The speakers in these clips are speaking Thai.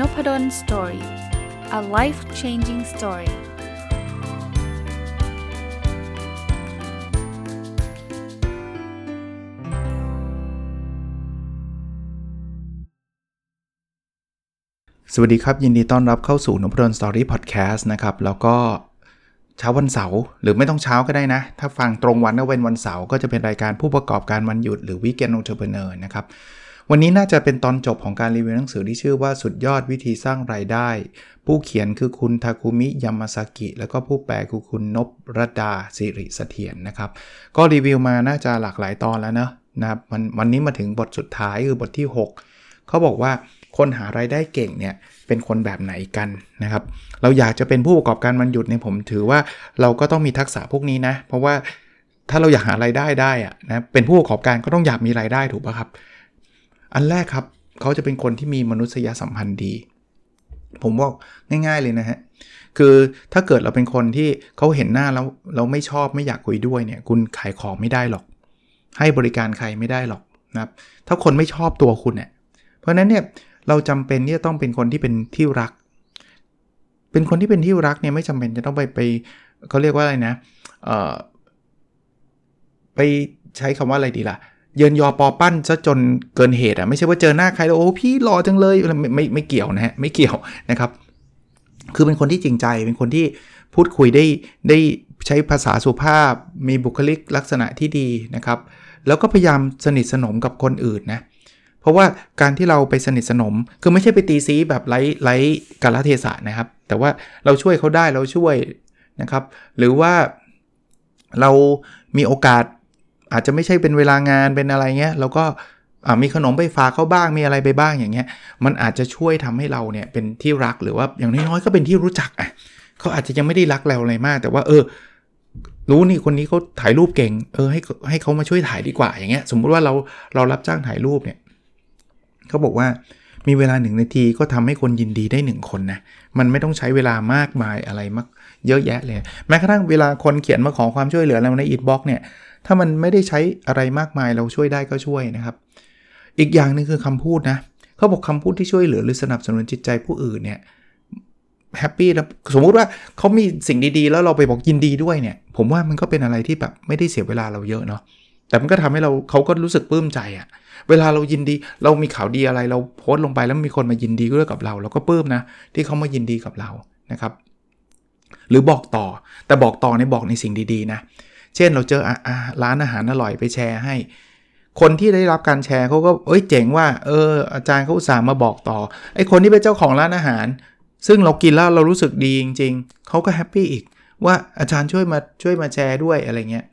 Nopadol Story a life changing story สวัสดีครับ ยินดีต้อนรับเข้าสู่นพดล Story Podcast นะครับ แล้วก็เช้าวันเสาร์หรือไม่ต้องเช้าก็ได้นะ ถ้าฟังตรงวันก็เป็นวันเสาร์ก็จะเป็นรายการผู้ประกอบการวันหยุดหรือ Weekend Entrepreneur นะครับ วันนี้น่าจะเป็นตอนจบของการรีวิวหนังสือที่ชื่อว่าสุดยอดวิธีสร้างรายได้ ผู้เขียนคือคุณทาคุมิยามาซากิ แล้วก็ผู้แปลคือคุณนบรดาสิริเสถียรนนะครับ ก็รีวิวมาน่าจะหลากหลายตอนแล้วเนะนะครับวันวันนี้มาถึงบทสุดท้ายคือบทที่ 6 เขาบอกว่าคนหารายได้เก่งเนี่ยเป็นคนแบบไหนกันนะครับ เราอยากจะเป็นผู้ประกอบการมันหยุดเนี่ยผมถือว่าเราก็ต้องมีทักษะพวกนี้นะ เพราะว่าถ้าเราอยากหารายได้ได้อะนะเป็นผู้ประกอบการก็ต้องอยากมีรายได้ถูกป่ะครับ อันแรกครับเขาจะเป็นคนที่มีมนุษยสัมพันธ์ดี ผมบอกง่าย ๆเลยนะฮะ คือถ้าเกิดเราเป็นคนที่เขาเห็นหน้าแล้วเราไม่ชอบไม่อยากคุยด้วยเนี่ย คุณขายของไม่ได้หรอก ให้บริการใครไม่ได้หรอกนะครับ ถ้าคนไม่ชอบตัวคุณเนี่ย เพราะนั้นเนี่ยเราจำเป็นที่จะต้องเป็นคนที่เป็นที่รัก เป็นคนที่เป็นที่รักเนี่ยไม่จำเป็นจะต้องไปไปเขาเรียกว่าอะไรนะ เอ่อ ไปใช้คำว่าอะไรดีล่ะ เยินยอปอปั้นซะจนเกินเหตุอะไม่ใช่ว่าเจอหน้าใครแล้วโอ้พี่หล่อจังเลยไม่ไม่ไม่เกี่ยวนะฮะไม่เกี่ยวนะครับ คือเป็นคนที่จริงใจเป็นคนที่พูดคุยได้ได้ใช้ภาษาสุภาพ มีบุคลิกลักษณะที่ดีนะครับ แล้วก็พยายามสนิทสนมกับคนอื่นนะเพราะว่าการที่เราไปสนิทสนมคือไม่ใช่ไปตีซีแบบไร้ไร้กาลเทศะนะครับ แต่ว่าเราช่วยเขาได้เราช่วยนะครับ หรือว่าเรามีโอกาส อาจจะไม่ใช่เป็นเวลางานเป็นอะไรเงี้ยเราก็มีขนมไปฝากเขาบ้างมีอะไรไปบ้างอย่างเงี้ย มันอาจจะช่วยทำให้เราเนี่ยเป็นที่รักหรือว่าอย่างน้อยๆก็เป็นที่รู้จักอะเขาอาจจะยังไม่ได้รักเราอะไรมาก แต่ว่าเออ รู้นี่คนนี้เขาถ่ายรูปเก่ง เออให้ให้เขามาช่วยถ่ายดีกว่าอย่างเงี้ย สมมุติว่าเราเรารับจ้างถ่ายรูปเนี่ยเขาบอกว่ามีเวลาหนึ่งนาทีก็ทำให้คนยินดีได้ 1 คนนะ มันไม่ต้องใช้เวลามากมายอะไรมากเยอะแยะเลย แม้กระทั่งเวลาคนเขียนมาขอความช่วยเหลือเราในอินบ็อกเนี่ย ถ้ามันไม่ได้ใช้อะไรมากมายเราช่วยได้ก็ช่วยนะครับ อีกอย่างนึงคือคำพูดนะเขาบอกคำพูดที่ช่วยเหลือหรือสนับสนุนจิตใจผู้อื่นเนี่ยแฮปปี้แล้วสมมุติว่าเขามีสิ่งดีๆ แล้วเราไปบอกยินดีด้วยเนี่ย ผมว่ามันก็เป็นอะไรที่แบบไม่ได้เสียเวลาเราเยอะเนาะแต่มันก็ทำให้เราเขาก็รู้สึกปลื้มใจอะ่ะเวลาเรายินดี เรามีข่าวดีอะไรเราโพสต์ลงไปแล้วมีคนมายินดีด้วยกับเรา เราก็ปลื้มนะที่เขามายินดีกับเรานะครับ หรือบอกต่อแต่บอกต่อในบอกในสิ่งดีๆนะ เช่นเราเจอร้านอาหารอร่อยไปแชร์ให้ คนที่ได้รับการแชร์เขาก็เอ้ยเจ๋งว่าเอออาจารย์เขาอุตส่าห์มาบอกต่อไอคนที่เป็นเจ้าของร้านอาหาร ซึ่งเรากินแล้วเรารู้สึกดีจริง ๆเขาก็แฮปปี้อีกว่าอาจารย์ช่วยมาช่วยมาแชร์ด้วยอะไรเงี้ย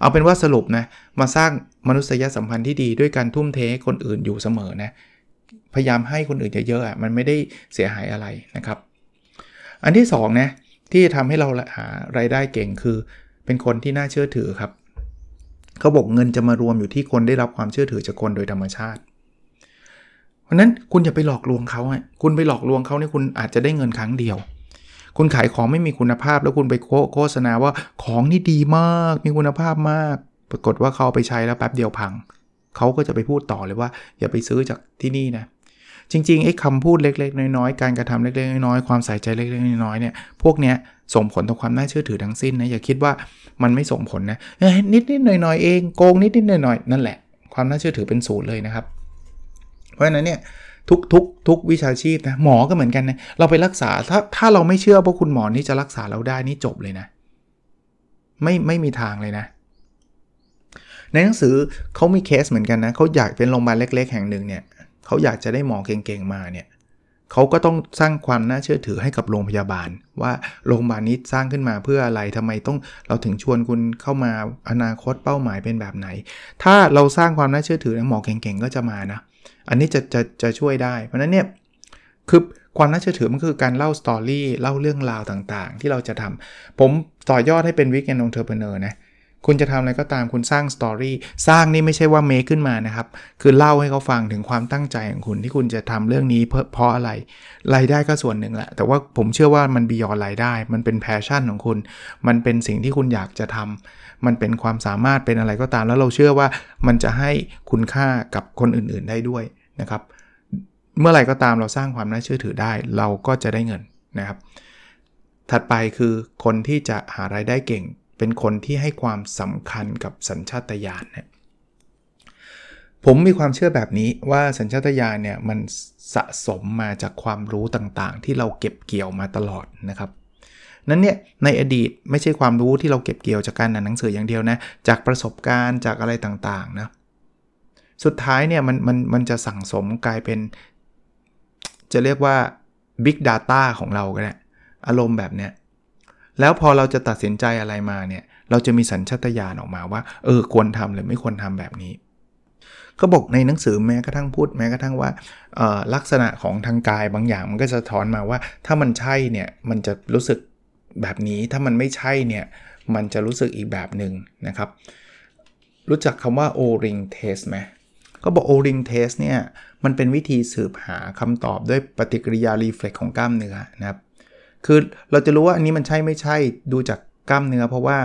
เอาเป็นว่าสรุปนะมาสร้างมนุษยสัมพันธ์ที่ดีด้วยการทุ่มเทคนอื่นอยู่เสมอนะพยายามให้คนอื่นเยอะๆอะมันไม่ได้เสียหายอะไรนะครับ อันที่2นะที่ทำให้เราหารายได้เก่งคือ เป็นคนที่น่าเชื่อถือครับเขาบอกเงินจะมารวมอยู่ที่คนได้รับความเชื่อถือจากคนโดยธรรมชาติเพราะนั้นคุณอย่าไปหลอกลวงเขาอะคุณไปหลอกลวงเขาเนี่ยคุณอาจจะได้เงินครั้งเดียว คุณขายของไม่มีคุณภาพ แล้วคุณไปโฆษณาว่าของนี่ดีมาก มีคุณภาพมาก ปรากฏว่าเขาไปใช้แล้วแป๊บเดียวพังเขาก็จะไปพูดต่อเลยว่า อย่าไปซื้อจากที่นี่นะ จริงๆไอ้คำพูดเล็กๆ น้อยๆ การกระทำเล็กๆ น้อยๆ ความใส่ใจเล็กๆ น้อยๆ เนี่ย พวกเนี้ยส่งผลต่อความน่าเชื่อถือทั้งสิ้นนะ อย่าคิดว่ามันไม่ส่งผลนะนิดนิดหน่อยหน่อยเอง โกงนิดนิดหน่อยหน่อยนั่นแหละ ความน่าเชื่อถือเป็นศูนย์เลยนะครับ เพราะฉะนั้นเนี่ยทุกทุกทุกวิชาชีพนะ หมอก็เหมือนกันนะ เราไปรักษา ถ้าถ้าเราไม่เชื่อว่าคุณหมอนี่จะรักษาเราได้นี่จบเลยนะ ไม่ไม่มีทางเลยนะในหนังสือเขามีเคสเหมือนกันนะเขาอยากเป็นโรงพยาบาลเล็ก ๆ แห่งหนึ่งเนี่ย เขาอยากจะได้หมอเก่งๆมาเนี่ยเขาก็ต้องสร้างความน่าเชื่อถือให้กับโรงพยาบาล ว่าโรงพยาบาลนี้สร้างขึ้นมาเพื่ออะไรทำไมต้องเราถึงชวนคุณเข้ามาอนาคตเป้าหมายเป็นแบบไหน ถ้าเราสร้างความน่าเชื่อถือหมอเก่งๆก็จะมานะ อันนี้จะจะจะช่วยได้ เพราะนั้นเนี่ยคือความน่าเชื่อถือมันคือการเล่า story เล่าเรื่องราวต่างๆ ที่เราจะทำผมต่อยอดให้เป็น Weekend Entrepreneur นะ คุณจะทำอะไรก็ตามคุณสร้าง story สร้างนี่ไม่ใช่ว่า make ขึ้นมานะครับ คือเล่าให้เขาฟังถึงความตั้งใจของคุณที่คุณจะทำเรื่องนี้เพราะเพราะอะไร รายได้ก็ส่วนหนึ่งแหละ แต่ว่าผมเชื่อว่ามัน beyond รายได้ มันเป็น passion ของคุณ มันเป็นสิ่งที่คุณอยากจะทำมันเป็นความสามารถเป็นอะไรก็ตาม แล้วเราเชื่อว่ามันจะให้คุณค่ากับคนอื่นๆได้ด้วยนะครับ เมื่อไหร่ก็ตามเราสร้างความน่าเชื่อถือได้ เราก็จะได้เงินนะครับ ถัดไปคือคนที่จะหารายได้เก่ง เป็นคนที่ให้ความสำคัญกับสัญชาตญาณเนะผมมีความเชื่อแบบนี้ว่าสัญชาตญาณเนี่ยมันสะสมมาจากความรู้ต่างๆ ที่เราเก็บเกี่ยวมาตลอดนะครับนั้นเนี่ยในอดีตไม่ใช่ความรู้ที่เราเก็บเกี่ยวจากการอ่านหนังสืออย่างเดียวนะจากประสบการณ์จากอะไรต่างๆนะสุดท้ายเนี่ยมันมันมันจะสั่งสมกลายเป็น จะเรียกว่า Big Data ของเราก็ได้อารมณ์แบบเนี้ย แล้วพอเราจะตัดสินใจอะไรมาเนี่ย เราจะมีสัญชาตญาณออกมาว่า เออควรทำหรือไม่ควรทำแบบนี้เขาบอกในหนังสือแม้กระทั่งพูดแม้กระทั่งว่าลักษณะของทางกายบางอย่างมันก็จะถอนมาว่า ถ้ามันใช่เนี่ยมันจะรู้สึกแบบนี้ถ้ามันไม่ใช่เนี่ยมันจะรู้สึกอีกแบบหนึ่งนะครับ รู้จักคำว่า O-ring test ไหมก็บอก O-ring test เนี่ยมันเป็นวิธีสืบหาคำตอบด้วยปฏิกิริยา reflex ของกล้ามเนื้อนะครับ คือเราจะรู้ว่าอันนี้มันใช่ไม่ใช่ดูจากกล้ามเนื้อ เพราะว่า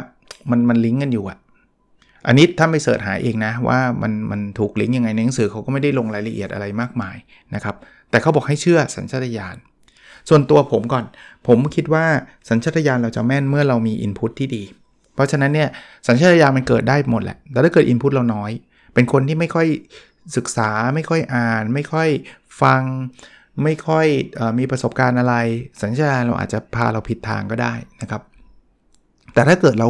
มันมันลิงก์กันอยู่อะอันนี้ถ้าไปเสิร์ชหาเองนะว่ามันมันถูกลิงก์ยังไงในหนังสือเขาก็ไม่ได้ลงรายละเอียดอะไรมากมายนะครับ แต่เขาบอกให้เชื่อสัญชาตญาณส่วนตัวผมก่อน ผมคิดว่าสัญชาตญาณเราจะแม่นเมื่อเรามีอินพุตที่ดี เพราะฉะนั้นเนี่ยสัญชาตญาณมันเกิดได้หมดแหละ แต่ถ้าเกิดอินพุตเราน้อย เป็นคนที่ไม่ค่อยศึกษาไม่ค่อยอ่าน ไม่ค่อยฟัง ไม่ค่อยอมีประสบการณ์อะไร สัญชาตญาณเราอาจจะพาเราผิดทางก็ได้นะครับ แต่ถ้าเกิดเรา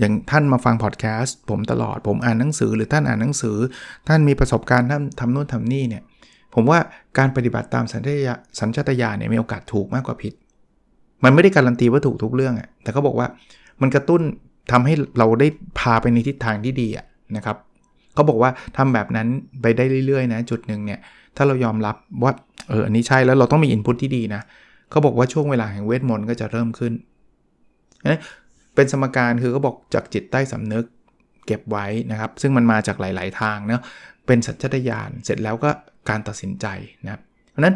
อย่างท่านมาฟังพอดแคสต์ผมตลอดผมอ่านหนังสือหรือท่านอ่านหนังสือ ท่านมีประสบการณ์ท่านทำนู่นทำนี่เนี่ยผมว่าการปฏิบัติตามสัญชาตญาสัญชาตญาณเนี่ยมีโอกาสถูกมากกว่าผิด มันไม่ได้การันตีว่าถูกทุกเรื่องอะแต่เขาบอกว่ามันกระตุ้นทำให้เราได้พาไปในทิศทางที่ดีอะนะครับเขาบอกว่าทำแบบนั้นไปได้เรื่อยๆนะจุดหนึ่งเนี่ยถ้าเรายอมรับว่า เอออันนี้ใช่แล้วเราต้องมีอินพุตที่ดีนะเขาบอกว่าช่วงเวลาแห่งเวทมนต์ก็จะเริ่มขึ้นเป็นสมการคือเขาบอกจากจิตใต้สำนึกเก็บไว้นะครับ ซึ่งมันมาจากหลาย ๆ ทางเนาะเป็นสัญชาตญาณเสร็จแล้วก็การตัดสินใจนะครับเพราะนั้น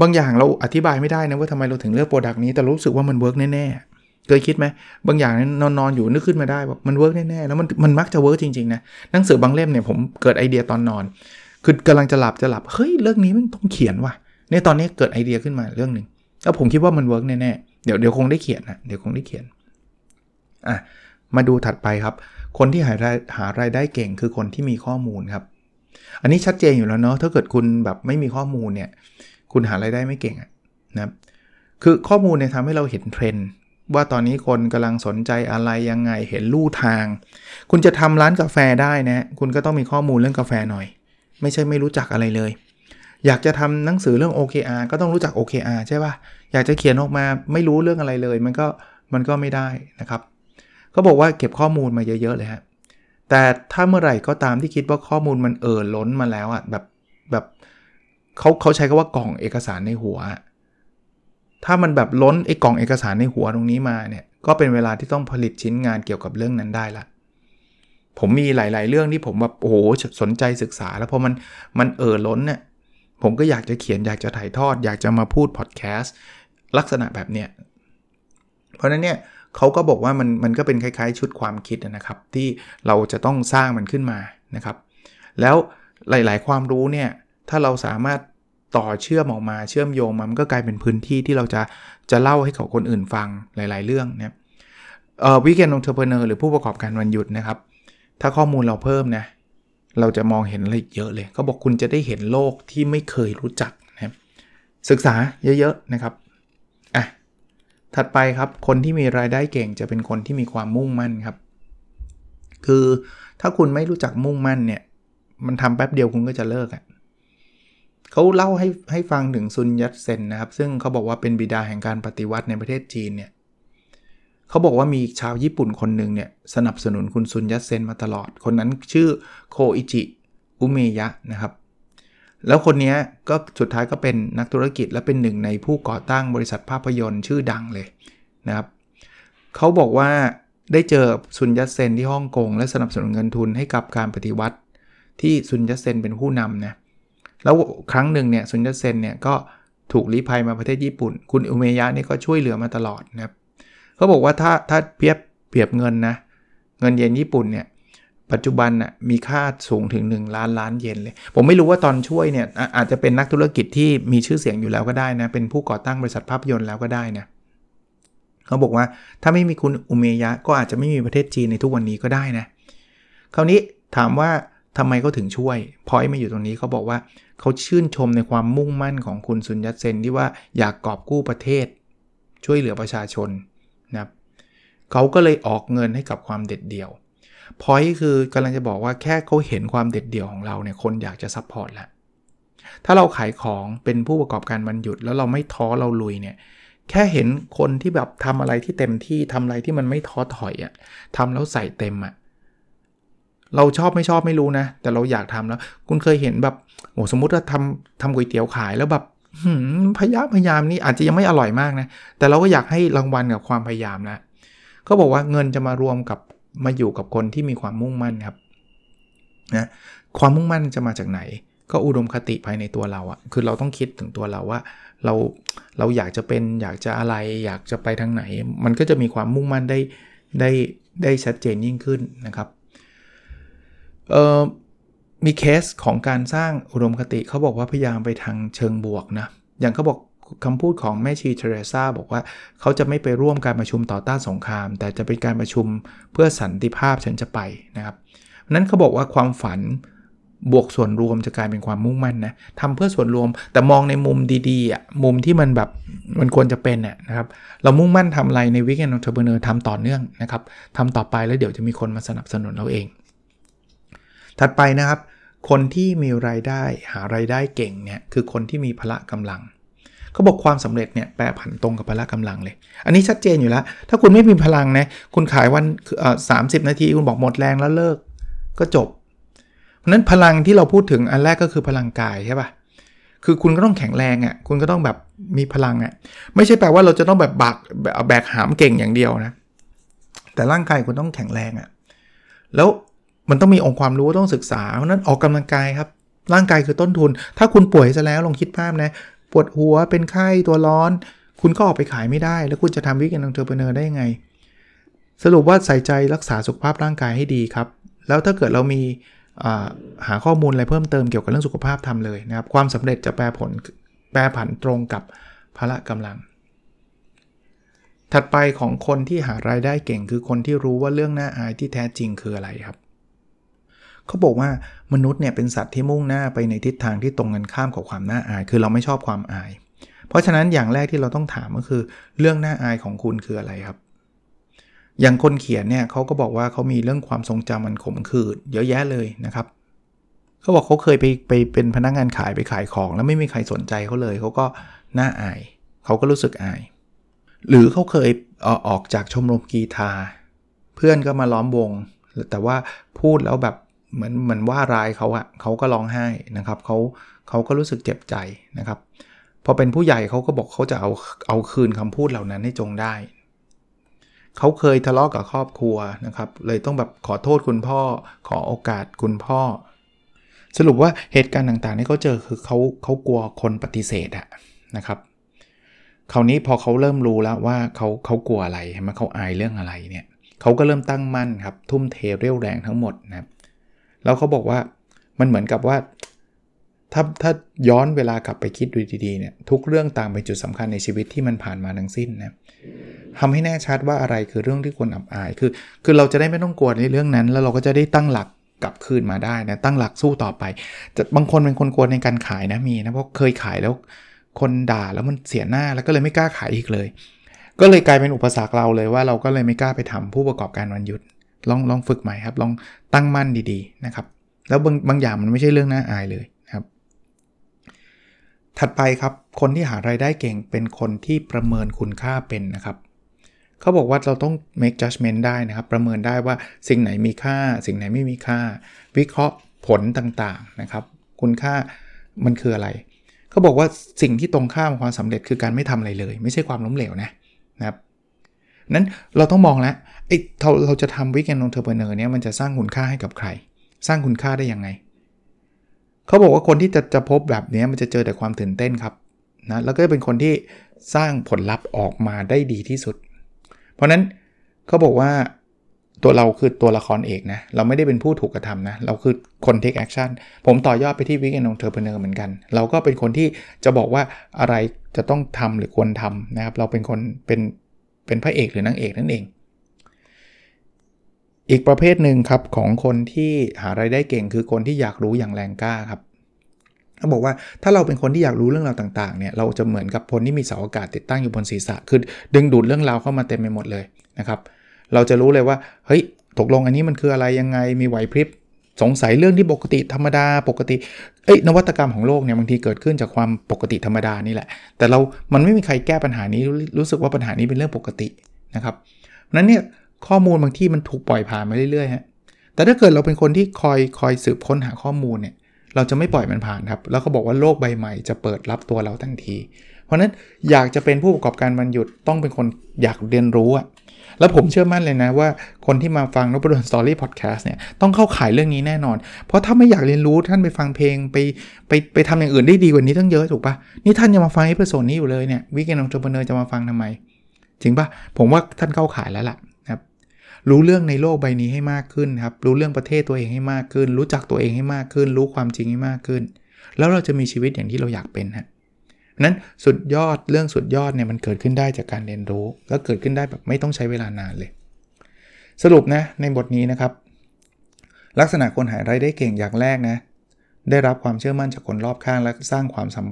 บางอย่างเราอธิบายไม่ได้นะว่าทำไมเราถึงเลือก product นี้แต่รู้สึกว่ามัน work แน่ๆเคยคิดไหมบางอย่างนอนนอนอยู่นึกขึ้นมาได้ว่ามัน work แน่ๆแล้วมันมันมักจะ work จริงๆนะหนังสือบางเล่มเนี่ยผมเกิดไอเดียตอนนอน คือกำลังจะหลับจะหลับเฮ้ยเรื่องนี้มันต้องเขียนว่ะ ในตอนนี้เกิดไอเดียขึ้นมาเรื่องหนึ่งแล้วผมคิดว่ามัน work แน่ๆเดี๋ยวเดี๋ยวคงได้เขียนนะเดี๋ยวคงได้เขียนอะมาดูถัดไปครับ คนที่หารายหารายได้เก่งคือคนที่มีข้อมูลครับ อันนี้ชัดเจนอยู่แล้วเนาะถ้าเกิดคุณแบบไม่มีข้อมูลเนี่ย คุณหารายได้ไม่เก่งนะครับคือข้อมูลเนี่ยทำให้เราเห็นเทรนด์ว่าตอนนี้คนกำลังสนใจอะไรยังไงเห็นลู่ทาง คุณจะทำร้านกาแฟได้นะ คุณก็ต้องมีข้อมูลเรื่องกาแฟหน่อย ไม่ใช่ไม่รู้จักอะไรเลย อยากจะทำหนังสือเรื่อง OKR ก็ต้องรู้จัก OKR ใช่ปะ่ะ อยากจะเขียนออกมาไม่รู้เรื่องอะไรเลย มันก็มันก็ไม่ได้นะครับเขาบอกว่าเก็บข้อมูลมาเยอะ ๆ เลยฮะ แต่ถ้าเมื่อไหร่ก็ตามที่คิดว่าข้อมูลมันเอ่อล้นมาแล้วอะ่ะแบบแบบเขาเขาใช้คาว่ากล่องเอกสารในหัว ถ้ามันแบบล้นไอ้กล่องเอกสารในหัวตรงนี้มาเนี่ยก็เป็นเวลาที่ต้องผลิตชิ้นงานเกี่ยวกับเรื่องนั้นได้ละผมมีหลาย ๆ เรื่องที่ผมแบบโอ้โหสนใจศึกษา แล้วพอมันมันเอ่อล้นเนี่ย ผมก็อยากจะเขียนอยากจะถ่ายทอด อยากจะมาพูดพอดแคสต์ลักษณะแบบเนี้ยเพราะนั้นเนี่ยเขาก็บอกว่ามันมันก็เป็นคล้ายๆ ชุดความคิดนะครับ ที่เราจะต้องสร้างมันขึ้นมานะครับ แล้วหลายๆ ความรู้เนี่ยถ้าเราสามารถต่อเชื่อมออกมาเชื่อมโยงมันก็กลายเป็นพื้นที่ที่เราจะจะเล่าให้เขาคนอื่นฟังหลาย ๆ เรื่องนะเอ่อ Weekend Entrepreneur หรือผู้ประกอบการวันหยุดนะครับ ถ้าข้อมูลเราเพิ่มนะ เราจะมองเห็นอะไรเยอะเลยเขาบอกคุณจะได้เห็นโลกที่ไม่เคยรู้จักนะศึกษาเยอะๆนะครับอะถัดไปครับคนที่มีรายได้เก่งจะเป็นคนที่มีความมุ่งมั่นครับ คือถ้าคุณไม่รู้จักมุ่งมั่นเนี่ย มันทำแป๊บเดียวคุณก็จะเลิกอะ่ะเขาเล่าให้ให้ฟังถึงซุนยัตเซนนะครับ ซึ่งเขาบอกว่าเป็นบิดาแห่งการปฏิวัติในประเทศจีนเนี่ย เขาบอกว่ามีชาวญี่ปุ่นคนหนึ่งเนี่ยสนับสนุนคุณซุนยัตเซนมาตลอด คนนั้นชื่อโคอิจิอุเมยะนะครับ แล้วคนนี้ก็สุดท้ายก็เป็นนักธุรกิจและเป็นหนึ่งในผู้ก่อตั้งบริษัทภาพยนตร์ชื่อดังเลยนะครับเขาบอกว่าได้เจอซุนยัตเซนที่ฮ่องกง และสนับสนุนเงินทุนให้กับการปฏิวัติ ที่ซุนยัตเซนเป็นผู้นำนะแล้วครั้งหนึ่งเนี่ยซุนยัตเซนเนี่ยก็ถูกลี้ภัยมาประเทศญี่ปุ่น คุณอุเมยะนี่ก็ช่วยเหลือมาตลอดนะครับ เขาบอกว่าถ้าถ้าเปรียบเปรียบเงินนะ เงินเยนญี่ปุ่นเนี่ยปัจจุบันน่ะมีค่าสูงถึง 1 ล้านล้านเยนเลย ผมไม่รู้ว่าตอนช่วยเนี่ยอะอาจจะเป็นนักธุรกิจที่มีชื่อเสียงอยู่แล้วก็ได้นะ เป็นผู้ก่อตั้งบริษัทภาพยนตร์แล้วก็ได้นะเขาบอกว่าถ้าไม่มีคุณอุเมยะก็อาจจะไม่มีประเทศจีนในทุกวันนี้ก็ได้นะ คราวนี้ถามว่าทำไมเขาถึงช่วยพอยมาอยู่ตรงนี้เขาบอกว่าเขาชื่นชมในความมุ่งมั่นของคุณซุนยัตเซนที่ว่าอยากกอบกู้ประเทศ ช่วยเหลือประชาชน เขาก็เลยออกเงินให้กับความเด็ดเดี่ยวพอยคือกำลังจะบอกว่าแค่เขาเห็นความเด็ดเดี่ยวของเราเนี่ยคนอยากจะ support แล้วถ้าเราขายของเป็นผู้ประกอบการวันหยุดแล้วเราไม่ท้อเราลุยเนี่ยแค่เห็นคนที่แบบทำอะไรที่เต็มที่ทำอะไรที่มันไม่ท้อถอยอะ่ะทำแล้วใส่เต็มอะ่ะเราชอบไม่ชอบไม่รู้นะ แต่เราอยากทำแล้ว คุณเคยเห็นแบบโอ้สมมติว่าทำทำก๋วยเตี๋ยวขายแล้วแบบพยายามพยายามนี่อาจจะยังไม่อร่อยมากนะแต่เราก็อยากให้รางวัลกับความพยายามนะ เขาบอกว่าเงินจะมารวมกับมาอยู่กับคนที่มีความมุ่งมั่นครับนะความมุ่งมั่นจะมาจากไหน ก็อุดมคติภายในตัวเราอะคือเราต้องคิดถึงตัวเราว่าเราเราอยากจะเป็นอยากจะอะไรอยากจะไปทางไหน มันก็จะมีความมุ่งมั่นได้ได้ได้ชัดเจนยิ่งขึ้นนะครับเอ่อมีเคสของการสร้างอุดมคติเขาบอกว่าพยายามไปทางเชิงบวกนะอย่างเขาบอก คำพูดของแม่ชีเทเรซาบอกว่า เขาจะไม่ไปร่วมการประชุมต่อต้านสงคราม แต่จะเป็นการประชุมเพื่อสันติภาพฉันจะไปนะครับนั้นเขาบอกว่าความฝันบวกส่วนรวมจะกลายเป็นความมุ่งมั่นนะทำเพื่อส่วนรวมแต่มองในมุมดีๆอะมุมที่มันแบบมันควรจะเป็นเนี่ยนะครับ เรามุ่งมั่นทำอะไรใน Weekend Entrepreneur ทำต่อเนื่องนะครับทำต่อไปแล้วเดี๋ยวจะมีคนมาสนับสนุนเราเอง ถัดไปนะครับ คนที่มีรายได้หารายได้เก่งเนี่ยคือคนที่มีพละกำลัง เขาบอกความสำเร็จเนี่ยแปรผันตรงกับพละกำลังเลย อันนี้ชัดเจนอยู่แล้ว ถ้าคุณไม่มีพลังนะคุณขายวันสามสิบนาที คุณบอกหมดแรงแล้วเลิก ก็จบ เพราะนั้นพลังที่เราพูดถึงอันแรกก็คือพลังกายใช่ปะ่ะคือคุณก็ต้องแข็งแรงอะ่ะคุณก็ต้องแบบมีพลังอะ่ะไม่ใช่แปลว่าเราจะต้องแบบบักแบกหามเก่งอย่างเดียวนะแต่ร่างกายคุณต้องแข็งแรงอะ่ะแล้วมันต้องมีองค์ความรู้ต้องศึกษาเพราะนั้นออกกำลังกายครับร่างกายคือต้นทุน ถ้าคุณป่วยซะแล้วลองคิดภาพนะ ปวดหัวเป็นไข้ตัวร้อน คุณก็ออกไปขายไม่ได้ แล้วคุณจะทำวิกเอนองเทอร์เเนอร์ได้ยังไง สรุปว่าใส่ใจรักษาสุขภาพร่างกายให้ดีครับ แล้วถ้าเกิดเรามีหาข้อมูลอะไรเพิ่มเติมเกี่ยวกับเรื่องสุขภาพทำเลยนะครับ ความสำเร็จจะแปรผลแปรผันตรงกับพละกำลัง ถัดไปของคนที่หารายได้เก่งคือคนที่รู้ว่าเรื่องหน่าอายที่แท้จริงคืออะไรครับ เขาบอกว่ามนุษย์เนี่ยเป็นสัตว์ที่มุ่งหน้าไปในทิศทางที่ตรงกันข้ามกับความน่าอาย คือเราไม่ชอบความอาย เพราะฉะนั้นอย่างแรกที่เราต้องถามก็คือเรื่องน่าอายของคุณคืออะไรครับ อย่างคนเขียนเนี่ยเขาก็บอกว่าเขามีเรื่องความทรงจำมันขมขื่นเยอะแยะเลยนะครับเขาบอกเขาเคยไปไปเป็นพนักงงานขายไปขายของ แล้วไม่มีใครสนใจเขาเลยเขาก็น่าอายเขาก็รู้สึกอาย หรือเขาเคยออกจากชมรมกีตาร์เพื่อนก็มาล้อมวง แต่ว่าพูดแล้วแบบ เหมือนเหมือนว่าร้ายเขาอะเขาก็ร้องไห้นะครับเขาเขาก็รู้สึกเจ็บใจนะครับ พอเป็นผู้ใหญ่เขาก็บอกเขาจะเอาเอาคืนคำพูดเหล่านั้นให้จงได้ เขาเคยทะเลาะกับครอบครัวนะครับ เลยต้องแบบขอโทษคุณพ่อ ขอโอกาสคุณพ่อ สรุปว่าเหตุการณ์ต่างๆที่เขาเจอคือเขาเขากลัวคนปฏิเสธอะนะครับคราวนี้พอเขาเริ่มรู้แล้วว่าเขาเขากลัวอะไรใช่ไหมเขาอายเรื่องอะไรเนี่ยเขาก็เริ่มตั้งมั่นครับทุ่มเทเรี่ยวแรงทั้งหมดนะครับ แล้วเขาบอกว่ามันเหมือนกับว่าถ้าถ้าย้อนเวลากลับไปคิดดูดีๆเนี่ยทุกเรื่องต่างเป็นจุดสำคัญในชีวิตที่มันผ่านมาทั้งสิ้นนะทำให้แน่ชัดว่าอะไรคือเรื่องที่ควรอับอายคือ คือเราจะได้ไม่ต้องกลัวในเรื่องนั้น แล้วเราก็จะได้ตั้งหลักกลับคืนมาได้นะตั้งหลักสู้ต่อไปจะบางคนเป็นคนกลัวในการขายนะมีนะเพราะเคยขายแล้วคนด่าแล้วมันเสียหน้าแล้วก็เลยไม่กล้าขายอีกเลย ก็เลยกลายเป็นอุปสรรคเราเลยว่าเราก็เลยไม่กล้าไปทำผู้ประกอบการวันหยุด ลองลองฝึกใหม่ครับ ลองตั้งมั่นดีๆนะครับ แล้วบางบางอย่างมันไม่ใช่เรื่องน่าอายเลยครับ ถัดไปครับคนที่หารายได้เก่งเป็นคนที่ประเมินคุณค่าเป็นนะครับเขาบอกว่าเราต้อง make judgment ได้นะครับ ประเมินได้ว่าสิ่งไหนมีค่า สิ่งไหนไม่มีค่า วิเคราะห์ผลต่างๆนะครับ คุณค่ามันคืออะไร เขาบอกว่าสิ่งที่ตรงข้ามความสำเร็จคือการไม่ทำอะไรเลย ไม่ใช่ความล้มเหลวนะนะครับ นั้นเราต้องมองแล้วไอ้เราเราจะทำ Weekend Entrepreneur เนี่ยมันจะสร้างคุณค่าให้กับใคร สร้างคุณค่าได้ยังไง เขาบอกว่าคนที่จะจะพบแบบนี้มันจะเจอแต่ความตื่นเต้นครับนะแล้วก็เป็นคนที่สร้างผลลัพธ์ออกมาได้ดีที่สุด เพราะนั้นเขาบอกว่าตัวเราคือตัวละครเอกนะ เราไม่ได้เป็นผู้ถูกกระทำนะ เราคือคน take action ผมต่อยอดไปที่ Weekend Entrepreneur เหมือนกัน เราก็เป็นคนที่จะบอกว่าอะไรจะต้องทำหรือควรทำนะครับ เราเป็นคนเป็น เป็นพระเอกหรือนางเอกนั่นเอง อีกประเภทหนึ่งครับของคนที่หารายได้เก่งคือคนที่อยากรู้อย่างแรงกล้าครับเขาบอกว่าถ้าเราเป็นคนที่อยากรู้เรื่องราวต่างๆเนี่ยเราจะเหมือนกับคนที่มีเสาอากาศติดตั้งอยู่บนศีรษะ คือดึงดูดเรื่องราวเข้ามาเต็มไปหมดเลยนะครับ เราจะรู้เลยว่าเฮ้ยตกลงอันนี้มันคืออะไรยังไงมีไหวพริบสงสัยเรื่องที่ปกติธรรมดาปกติ เอ้ยนวัตกรรมของโลกเนี่ยบางทีเกิดขึ้นจากความปกติธรรมดานี่แหละ แต่เรา มันไม่มีใครแก้ปัญหานี้รู้สึกว่าปัญหานี้เป็นเรื่องปกตินะครับนั้นเนี่ยข้อมูลบางที่มันถูกปล่อยผ่านมาเรื่อยๆฮะแต่ถ้าเกิดเราเป็นคนที่คอยคอยสืบค้นหาข้อมูลเนี่ยเราจะไม่ปล่อยมันผ่านครับ แล้วก็บอกว่าโลกใบใหม่จะเปิดรับตัวเราทันที เพราะนั้นอยากจะเป็นผู้ประกอบการวันหยุดต้องเป็นคนอยากเรียนรู้อะ แล้วผมเชื่อมั่นเลยนะว่าคนที่มาฟังนพดล Story Podcast เนี่ยต้องเข้าข่ายเรื่องนี้แน่นอน เพราะถ้าไม่อยากเรียนรู้ท่านไปฟังเพลงไปไปไปทำอย่างอื่นได้ดีกว่านี้ตั้งเยอะถูกปะนี่ท่านยังมาฟัง episode นี้อยู่เลยเนี่ย Weekend Entrepreneur จะมาฟังทำไมจริงปะผมว่าท่านเข้าข่ายแล้วล่ะครับรู้เรื่องในโลกใบนี้ให้มากขึ้นครับรู้เรื่องประเทศตัวเองให้มากขึ้น รู้จักตัวเองให้มากขึ้น รู้ความจริงให้มากขึ้น แล้วเราจะมีชีวิตอย่างที่เราอยากเป็นฮะ นั้นสุดยอดเรื่องสุดยอดเนี่ยมันเกิดขึ้นได้จากการเรียนรู้ แล้วเกิดขึ้นได้แบบไม่ต้องใช้เวลานานเลย สรุปนะในบทนี้นะครับ ลักษณะคนหารายได้เก่งอย่างแรกนะได้รับความเชื่อมั่นจากคนรอบข้างและสร้างความสัม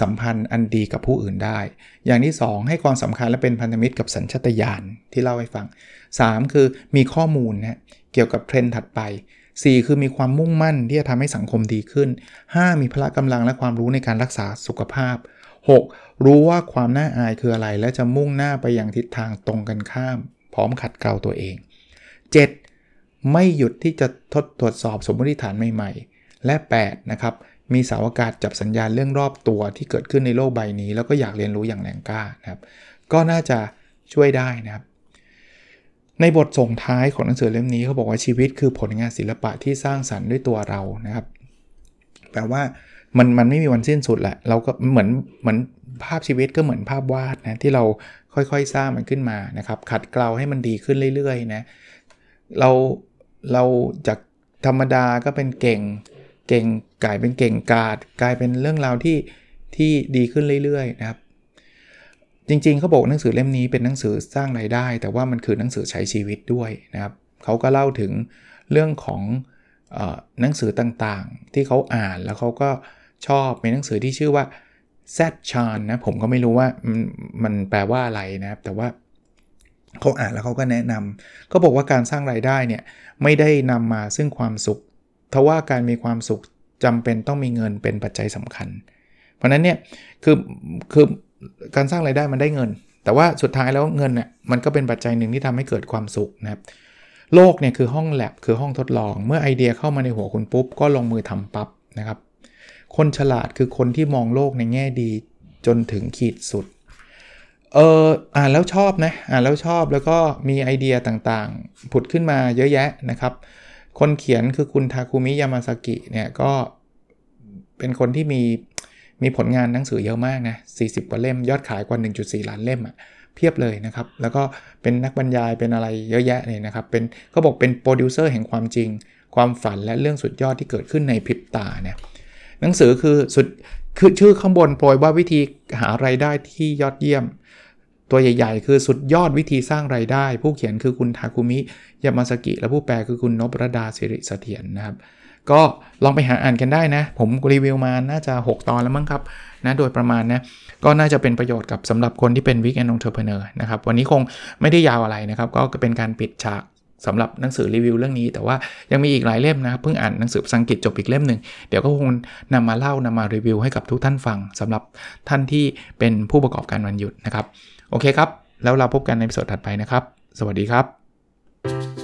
สัมพันธ์อันดีกับผู้อื่นได้ อย่างที่ 2 ให้ความสำคัญและเป็นพันธมิตรกับสัญชตาตญาณที่เล่าให้ฟัง 3 คือมีข้อมูลนะเกี่ยวกับเทรนด์ถัดไป 4 คือมีความมุ่งมั่นที่จะทำให้สังคมดีขึ้น 5 มีพละกำลังและความรู้ในการรักษาสุขภาพ 6. รู้ว่าความน่าอายคืออะไร และจะมุ่งหน้าไปอยังทิศทางตรงกันข้าม พร้อมขัดเกลาตัวเอง 7. ไม่หยุดที่จะทดตรวจสอบสมมติฐานใหม่ๆ และ 8. นะครับมีสาวอากาศจับสัญญาณเรื่องรอบตัวที่เกิดขึ้นในโลกใบนี้ แล้วก็อยากเรียนรู้อย่างแรงกล้านะครับ ก็น่าจะช่วยได้นะครับ ในบทส่งท้ายของหนังสือเล่มนี้เขาบอกว่าชีวิตคือผลงานศิลปะที่สร้างสรรค์ด้วยตัวเรานะครับแปลว่ามันมันไม่มีวันสิ้นสุดแหละเราก็เหมือนเหมือนภาพชีวิตก็เหมือนภาพวาดนะที่เราค่อยๆสร้างมันขึ้นมานะครับ ขัดเกลาให้มันดีขึ้นเรื่อยๆนะเราเราจากธรรมดาก็เป็นเก่งเก่งกลายเป็นเก่งกาดกลายเป็นเรื่องราวที่ที่ดีขึ้นเรื่อยๆนะครับ จริงๆเขาบอกหนังสือเล่มนี้เป็นหนังสือสร้างรายได้ แต่ว่ามันคือหนังสือใช้ชีวิตด้วยนะครับเขาก็เล่าถึงเรื่องของอหนังสือต่างๆ ที่เขาอ่านแล้วเขาก็ชอบเป็นหนังสือที่ชื่อว่าแซดชานนะผมก็ไม่รู้ว่ามันแปลว่าอะไรนะครับ แต่ว่าเขาอ่านแล้วเขาก็แนะนำก็บอกว่าการสร้างรายได้เนี่ยไม่ได้นำมาซึ่งความสุขทว่าการมีความสุขจำเป็นต้องมีเงินเป็นปัจจัยสำคัญ เพราะนั้นเนี่ยคือคือ การสร้างรายได้มันได้เงิน แต่ว่าสุดท้ายแล้วเงินเนี่ยมันก็เป็นปัจจัยหนึ่งที่ทำให้เกิดความสุขนะครับโลกเนี่ยคือห้องแลบคือห้องทดลอง เมื่อไอเดียเข้ามาในหัวคุณปุ๊บ ก็ลงมือทำปั๊บนะครับ คนฉลาดคือคนที่มองโลกในแง่ดีจนถึงขีดสุด เอออ่านแล้วชอบนะอ่านแล้วชอบแล้วก็มีไอเดียต่างๆ ผุดขึ้นมาเยอะแยะนะครับ คนเขียนคือคุณทาคุมิยามาซากิเนี่ยก็เป็นคนที่มี มีผลงานหนังสือเยอะมากนะ 40 กว่าเล่ม ยอดขายกว่า 1.4 ล้านเล่มอะเพียบเลยนะครับ แล้วก็เป็นนักบรรยายเป็นอะไรเยอะแยะเลยนะครับ เป็นเขาบอกเป็นโปรดิวเซอร์แห่งความจริง ความฝันและเรื่องสุดยอดที่เกิดขึ้นในพริบตาเนี่ยหนังสือคือสุดคือชื่อข้างบนโปรยว่าวิธีหาไรายได้ที่ยอดเยี่ยม ตัวใหญ่ ๆ คือสุดยอดวิธีสร้างไรายได้ ผู้เขียนคือคุณทาคุมิยามาสกิ และผู้แปลคือคุณนบรดาสิริเสถียรนนะครับ ก็ลองไปหาอ่านกันได้นะ ผมรีวิวมาน่าจะ 6 ตอนแล้วมั้งครับนะโดยประมาณนะก็น่าจะเป็นประโยชน์กับสำหรับคนที่เป็น Weekend Entrepreneur นะครับวันนี้คงไม่ได้ยาวอะไรนะครับ ก็เป็นการปิดฉากสำหรับหนังสือรีวิวเรื่องนี้ แต่ว่ายังมีอีกหลายเล่มนะครับเพิ่งอ่านหนังสือภาษาอังกฤษจบอีกเล่มหนึ่งเดี๋ยวก็คงนำมาเล่านำมารีวิวให้กับทุกท่านฟังสำหรับท่านที่เป็นผู้ประกอบการวันหยุดนะครับ โอเคครับ แล้วเราพบกันใน episode ถัดไปนะครับ สวัสดีครับ